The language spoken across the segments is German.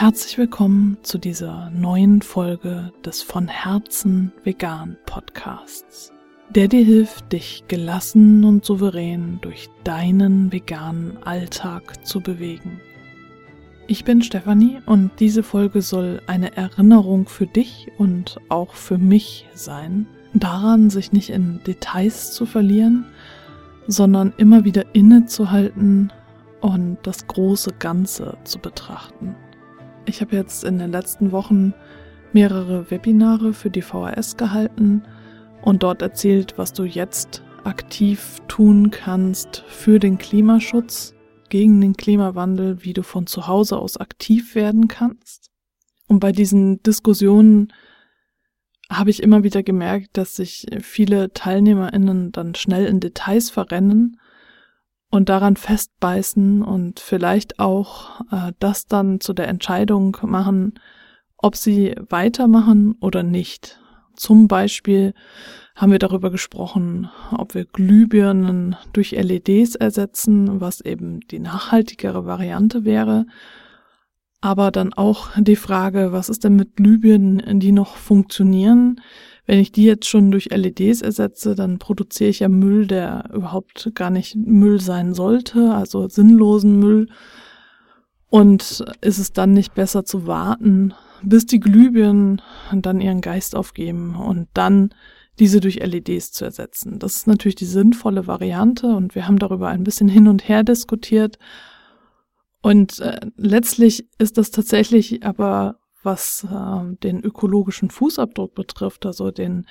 Herzlich willkommen zu dieser neuen Folge des von Herzen vegan Podcasts, der dir hilft, dich gelassen und souverän durch deinen veganen Alltag zu bewegen. Ich bin Stefanie und diese Folge soll eine Erinnerung für dich und auch für mich sein, daran sich nicht in Details zu verlieren, sondern immer wieder innezuhalten und das große Ganze zu betrachten. Ich habe jetzt in den letzten Wochen mehrere Webinare für die VHS gehalten und dort erzählt, was du jetzt aktiv tun kannst für den Klimaschutz, gegen den Klimawandel, wie du von zu Hause aus aktiv werden kannst. Und bei diesen Diskussionen habe ich immer wieder gemerkt, dass sich viele TeilnehmerInnen dann schnell in Details verrennen und daran festbeißen und vielleicht auch äh, das dann zu der Entscheidung machen, ob sie weitermachen oder nicht. Zum Beispiel haben wir darüber gesprochen, ob wir Glühbirnen durch LEDs ersetzen, was eben die nachhaltigere Variante wäre. Aber dann auch die Frage, was ist denn mit Glühbirnen, die noch funktionieren? Wenn ich die jetzt schon durch LEDs ersetze, dann produziere ich ja Müll, der überhaupt gar nicht Müll sein sollte, also sinnlosen Müll. Und ist es dann nicht besser zu warten, bis die Glühbirnen dann ihren Geist aufgeben und dann diese durch LEDs zu ersetzen. Das ist natürlich die sinnvolle Variante und wir haben darüber ein bisschen hin und her diskutiert. Und äh, letztlich ist das tatsächlich aber was äh, den ökologischen Fußabdruck betrifft, also den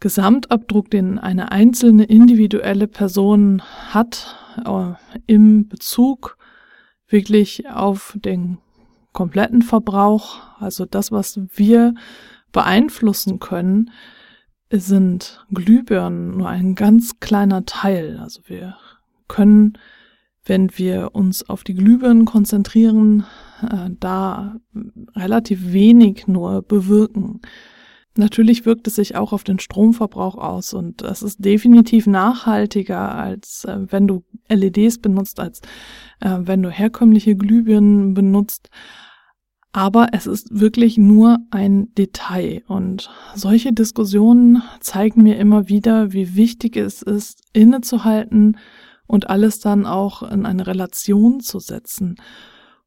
Gesamtabdruck, den eine einzelne individuelle Person hat äh, im Bezug wirklich auf den kompletten Verbrauch, also das, was wir beeinflussen können, sind Glühbirnen nur ein ganz kleiner Teil. Also wir können, wenn wir uns auf die Glühbirnen konzentrieren, äh, da relativ wenig nur bewirken. Natürlich wirkt es sich auch auf den Stromverbrauch aus und es ist definitiv nachhaltiger, als äh, wenn du LEDs benutzt, als äh, wenn du herkömmliche Glühbirnen benutzt. Aber es ist wirklich nur ein Detail und solche Diskussionen zeigen mir immer wieder, wie wichtig es ist, innezuhalten und alles dann auch in eine Relation zu setzen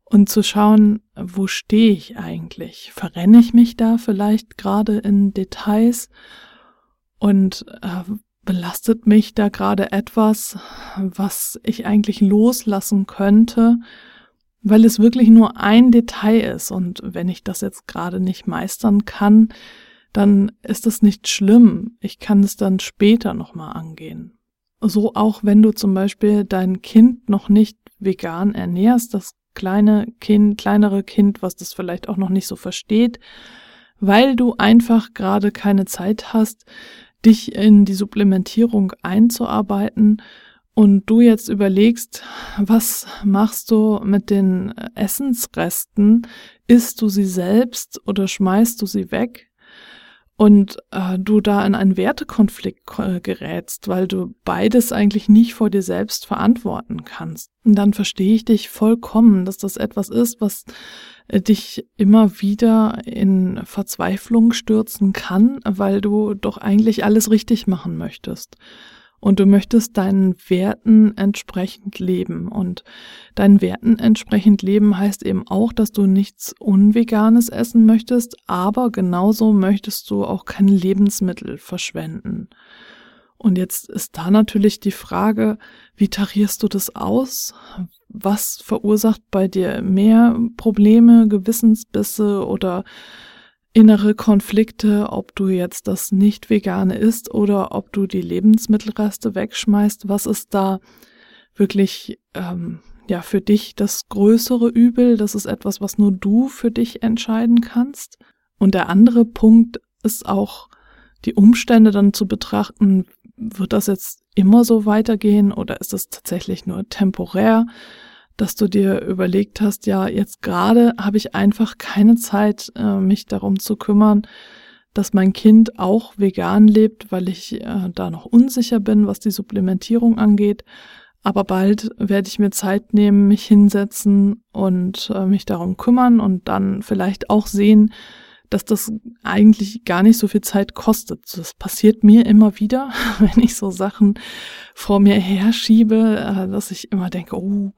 und zu schauen, wo stehe ich eigentlich? Verrenne ich mich da vielleicht gerade in Details und äh, belastet mich da gerade etwas, was ich eigentlich loslassen könnte, weil es wirklich nur ein Detail ist und wenn ich das jetzt gerade nicht meistern kann, dann ist das nicht schlimm. Ich kann es dann später nochmal angehen. So auch wenn du zum Beispiel dein Kind noch nicht vegan ernährst, das kleine Kind, kleinere Kind, was das vielleicht auch noch nicht so versteht, weil du einfach gerade keine Zeit hast, dich in die Supplementierung einzuarbeiten und du jetzt überlegst, was machst du mit den Essensresten? Isst du sie selbst oder schmeißt du sie weg? Und äh, du da in einen Wertekonflikt äh, gerätst, weil du beides eigentlich nicht vor dir selbst verantworten kannst. Und dann verstehe ich dich vollkommen, dass das etwas ist, was äh, dich immer wieder in Verzweiflung stürzen kann, weil du doch eigentlich alles richtig machen möchtest und du möchtest deinen Werten entsprechend leben. Und deinen Werten entsprechend leben heißt eben auch, dass du nichts Unveganes essen möchtest, aber genauso möchtest du auch kein Lebensmittel verschwenden. Und jetzt ist da natürlich die Frage, wie tarierst du das aus? Was verursacht bei dir mehr Probleme, Gewissensbisse oder innere Konflikte, ob du jetzt das nicht vegane isst oder ob du die Lebensmittelreste wegschmeißt. Was ist da wirklich ähm, ja für dich das größere Übel? Das ist etwas, was nur du für dich entscheiden kannst. Und der andere Punkt ist auch die Umstände dann zu betrachten. Wird das jetzt immer so weitergehen oder ist es tatsächlich nur temporär? Dass du dir überlegt hast, ja, jetzt gerade habe ich einfach keine Zeit, äh, mich darum zu kümmern, dass mein Kind auch vegan lebt, weil ich äh, da noch unsicher bin, was die Supplementierung angeht. Aber bald werde ich mir Zeit nehmen, mich hinsetzen und äh, mich darum kümmern und dann vielleicht auch sehen, dass das eigentlich gar nicht so viel Zeit kostet. Das passiert mir immer wieder, wenn ich so Sachen vor mir herschiebe, äh, dass ich immer denke, oh,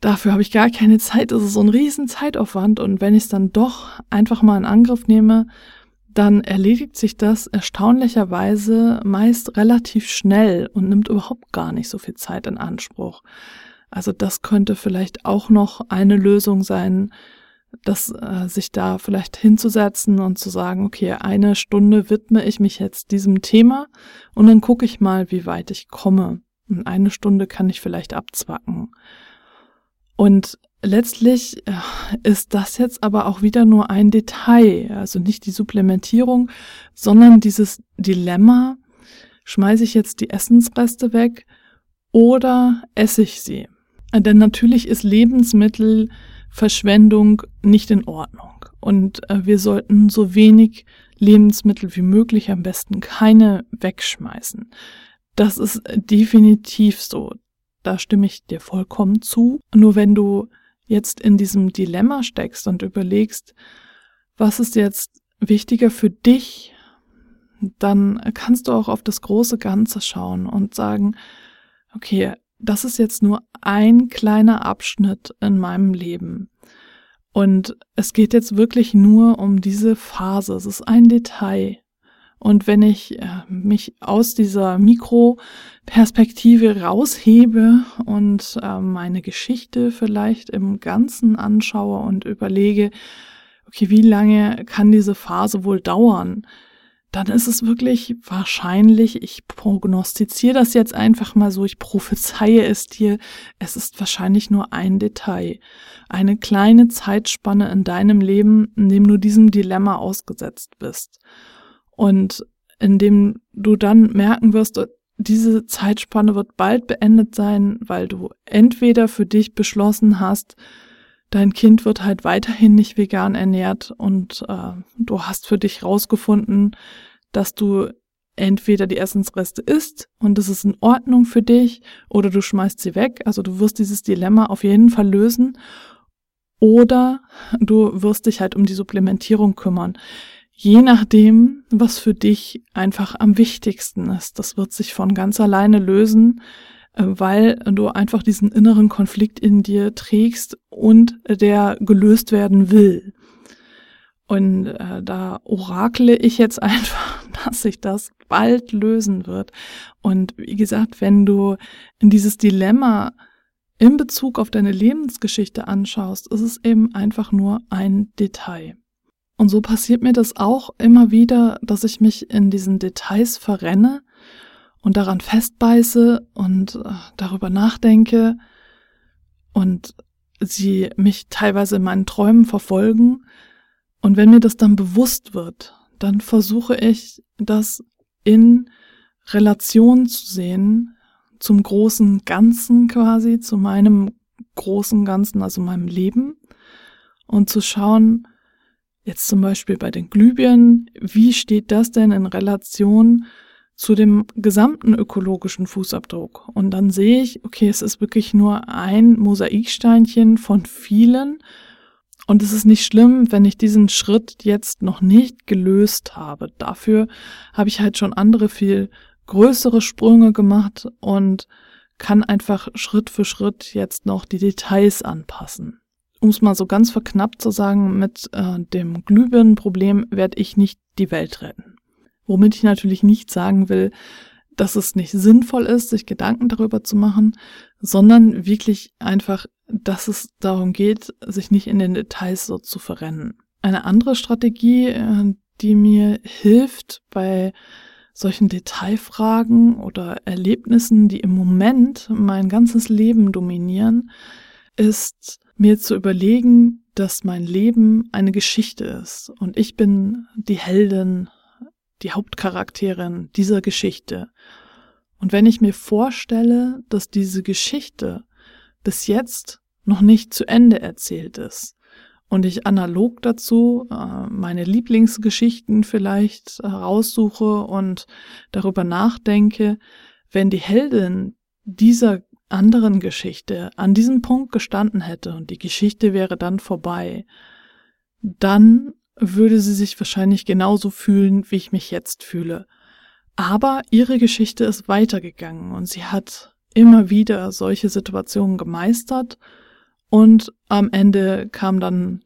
dafür habe ich gar keine Zeit. Das ist so ein riesen Zeitaufwand. Und wenn ich es dann doch einfach mal in Angriff nehme, dann erledigt sich das erstaunlicherweise meist relativ schnell und nimmt überhaupt gar nicht so viel Zeit in Anspruch. Also das könnte vielleicht auch noch eine Lösung sein, dass äh, sich da vielleicht hinzusetzen und zu sagen, okay, eine Stunde widme ich mich jetzt diesem Thema und dann gucke ich mal, wie weit ich komme. Und eine Stunde kann ich vielleicht abzwacken. Und letztlich äh, ist das jetzt aber auch wieder nur ein Detail, also nicht die Supplementierung, sondern dieses Dilemma, schmeiße ich jetzt die Essensreste weg oder esse ich sie? Denn natürlich ist Lebensmittel Verschwendung nicht in Ordnung. Und äh, wir sollten so wenig Lebensmittel wie möglich, am besten keine wegschmeißen. Das ist definitiv so. Da stimme ich dir vollkommen zu. Nur wenn du jetzt in diesem Dilemma steckst und überlegst, was ist jetzt wichtiger für dich, dann kannst du auch auf das große Ganze schauen und sagen, okay, das ist jetzt nur ein kleiner Abschnitt in meinem Leben. Und es geht jetzt wirklich nur um diese Phase. Es ist ein Detail. Und wenn ich äh, mich aus dieser Mikroperspektive raushebe und äh, meine Geschichte vielleicht im Ganzen anschaue und überlege, okay, wie lange kann diese Phase wohl dauern? Dann ist es wirklich wahrscheinlich, ich prognostiziere das jetzt einfach mal so, ich prophezeie es dir, es ist wahrscheinlich nur ein Detail, eine kleine Zeitspanne in deinem Leben, in dem du diesem Dilemma ausgesetzt bist. Und in dem du dann merken wirst, diese Zeitspanne wird bald beendet sein, weil du entweder für dich beschlossen hast, dein Kind wird halt weiterhin nicht vegan ernährt und äh, du hast für dich rausgefunden, dass du entweder die Essensreste isst und das ist in Ordnung für dich oder du schmeißt sie weg. Also du wirst dieses Dilemma auf jeden Fall lösen oder du wirst dich halt um die Supplementierung kümmern. Je nachdem, was für dich einfach am wichtigsten ist. Das wird sich von ganz alleine lösen. Äh, weil du einfach diesen inneren Konflikt in dir trägst und der gelöst werden will. Und äh, da orakle ich jetzt einfach, dass sich das bald lösen wird. Und wie gesagt, wenn du in dieses Dilemma in Bezug auf deine Lebensgeschichte anschaust, ist es eben einfach nur ein Detail. Und so passiert mir das auch immer wieder, dass ich mich in diesen Details verrenne und daran festbeiße und äh, darüber nachdenke und sie mich teilweise in meinen Träumen verfolgen. Und wenn mir das dann bewusst wird, dann versuche ich, das in Relation zu sehen zum großen Ganzen quasi, zu meinem großen Ganzen, also meinem Leben und zu schauen, jetzt zum Beispiel bei den Glühbirnen, wie steht das denn in Relation zu dem gesamten ökologischen Fußabdruck. Und dann sehe ich, okay, es ist wirklich nur ein Mosaiksteinchen von vielen. Und es ist nicht schlimm, wenn ich diesen Schritt jetzt noch nicht gelöst habe. Dafür habe ich halt schon andere viel größere Sprünge gemacht und kann einfach Schritt für Schritt jetzt noch die Details anpassen. Um es mal so ganz verknappt zu sagen, mit äh, dem Glühbirnenproblem werde ich nicht die Welt retten. Womit ich natürlich nicht sagen will, dass es nicht sinnvoll ist, sich Gedanken darüber zu machen, sondern wirklich einfach, dass es darum geht, sich nicht in den Details so zu verrennen. Eine andere Strategie, äh, die mir hilft bei solchen Detailfragen oder Erlebnissen, die im Moment mein ganzes Leben dominieren, ist mir zu überlegen, dass mein Leben eine Geschichte ist und ich bin die Heldin die Hauptcharakterin dieser Geschichte. Und wenn ich mir vorstelle, dass diese Geschichte bis jetzt noch nicht zu Ende erzählt ist und ich analog dazu äh, meine Lieblingsgeschichten vielleicht heraussuche und darüber nachdenke, wenn die Heldin dieser anderen Geschichte an diesem Punkt gestanden hätte und die Geschichte wäre dann vorbei, dann würde sie sich wahrscheinlich genauso fühlen, wie ich mich jetzt fühle. Aber ihre Geschichte ist weitergegangen und sie hat immer wieder solche Situationen gemeistert und am Ende kam dann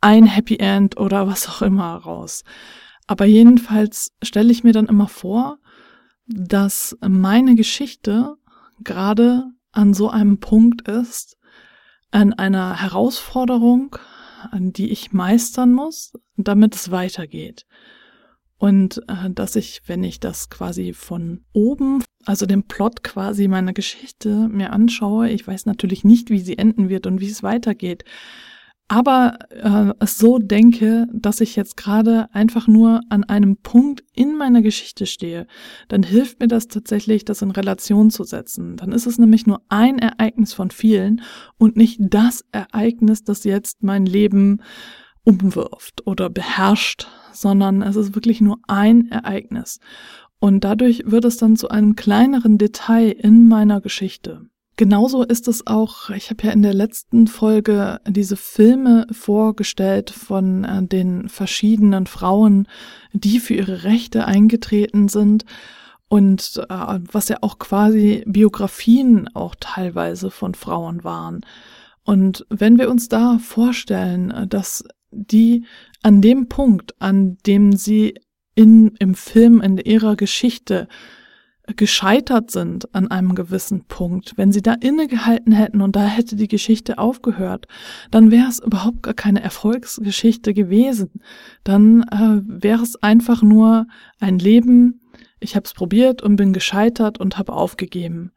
ein Happy End oder was auch immer raus. Aber jedenfalls stelle ich mir dann immer vor, dass meine Geschichte gerade an so einem Punkt ist, an einer Herausforderung, die ich meistern muss, damit es weitergeht. Und äh, dass ich, wenn ich das quasi von oben, also den Plot quasi meiner Geschichte mir anschaue, ich weiß natürlich nicht, wie sie enden wird und wie es weitergeht, aber äh, es so denke, dass ich jetzt gerade einfach nur an einem Punkt in meiner Geschichte stehe, dann hilft mir das tatsächlich, das in Relation zu setzen. Dann ist es nämlich nur ein Ereignis von vielen und nicht das Ereignis, das jetzt mein Leben umwirft oder beherrscht, sondern es ist wirklich nur ein Ereignis. Und dadurch wird es dann zu einem kleineren Detail in meiner Geschichte. Genauso ist es auch, ich habe ja in der letzten Folge diese Filme vorgestellt von äh, den verschiedenen Frauen, die für ihre Rechte eingetreten sind und äh, was ja auch quasi Biografien auch teilweise von Frauen waren. Und wenn wir uns da vorstellen, äh, dass die an dem Punkt, an dem sie in, im Film, in ihrer Geschichte gescheitert sind an einem gewissen Punkt, wenn sie da innegehalten hätten und da hätte die Geschichte aufgehört, dann wäre es überhaupt gar keine Erfolgsgeschichte gewesen. Dann äh, wäre es einfach nur ein Leben, ich habe es probiert und bin gescheitert und habe aufgegeben.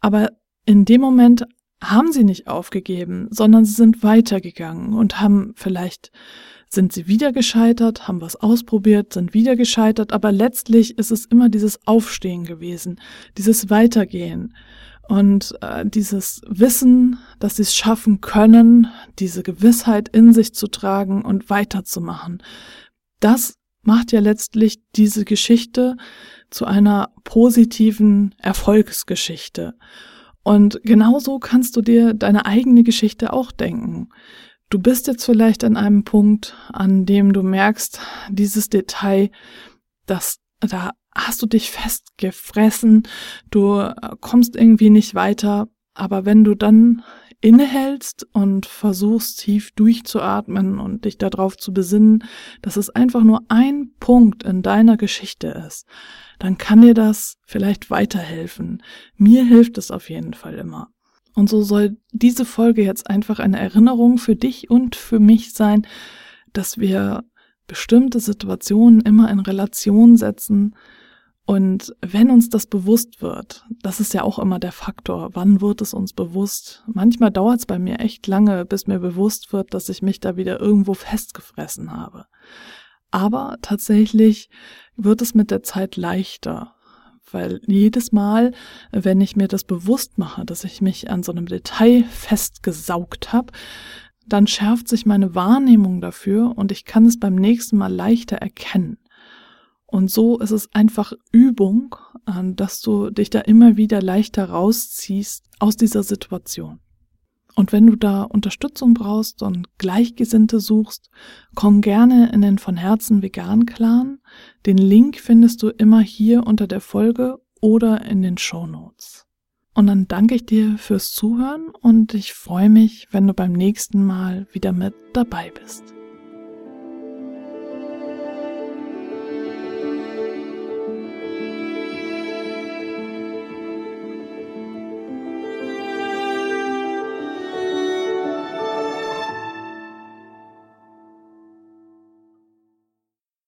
Aber in dem Moment haben sie nicht aufgegeben, sondern sie sind weitergegangen und haben vielleicht sind sie wieder gescheitert, haben was ausprobiert, sind wieder gescheitert, aber letztlich ist es immer dieses Aufstehen gewesen, dieses Weitergehen und äh, dieses Wissen, dass sie es schaffen können, diese Gewissheit in sich zu tragen und weiterzumachen. Das macht ja letztlich diese Geschichte zu einer positiven Erfolgsgeschichte. Und genauso kannst du dir deine eigene Geschichte auch denken. Du bist jetzt vielleicht an einem Punkt, an dem du merkst, dieses Detail, das, da hast du dich festgefressen, du äh, kommst irgendwie nicht weiter, aber wenn du dann innehältst und versuchst tief durchzuatmen und dich darauf zu besinnen, dass es einfach nur ein Punkt in deiner Geschichte ist, dann kann dir das vielleicht weiterhelfen. Mir hilft es auf jeden Fall immer. Und so soll diese Folge jetzt einfach eine Erinnerung für dich und für mich sein, dass wir bestimmte Situationen immer in Relation setzen. Und wenn uns das bewusst wird, das ist ja auch immer der Faktor, wann wird es uns bewusst? Manchmal dauert es bei mir echt lange, bis mir bewusst wird, dass ich mich da wieder irgendwo festgefressen habe. Aber tatsächlich wird es mit der Zeit leichter weil jedes Mal, wenn ich mir das bewusst mache, dass ich mich an so einem Detail festgesaugt habe, dann schärft sich meine Wahrnehmung dafür und ich kann es beim nächsten Mal leichter erkennen. Und so ist es einfach Übung, dass du dich da immer wieder leichter rausziehst aus dieser Situation. Und wenn du da Unterstützung brauchst und Gleichgesinnte suchst, komm gerne in den von Herzen vegan Clan. Den Link findest du immer hier unter der Folge oder in den Show Notes. Und dann danke ich dir fürs Zuhören und ich freue mich, wenn du beim nächsten Mal wieder mit dabei bist.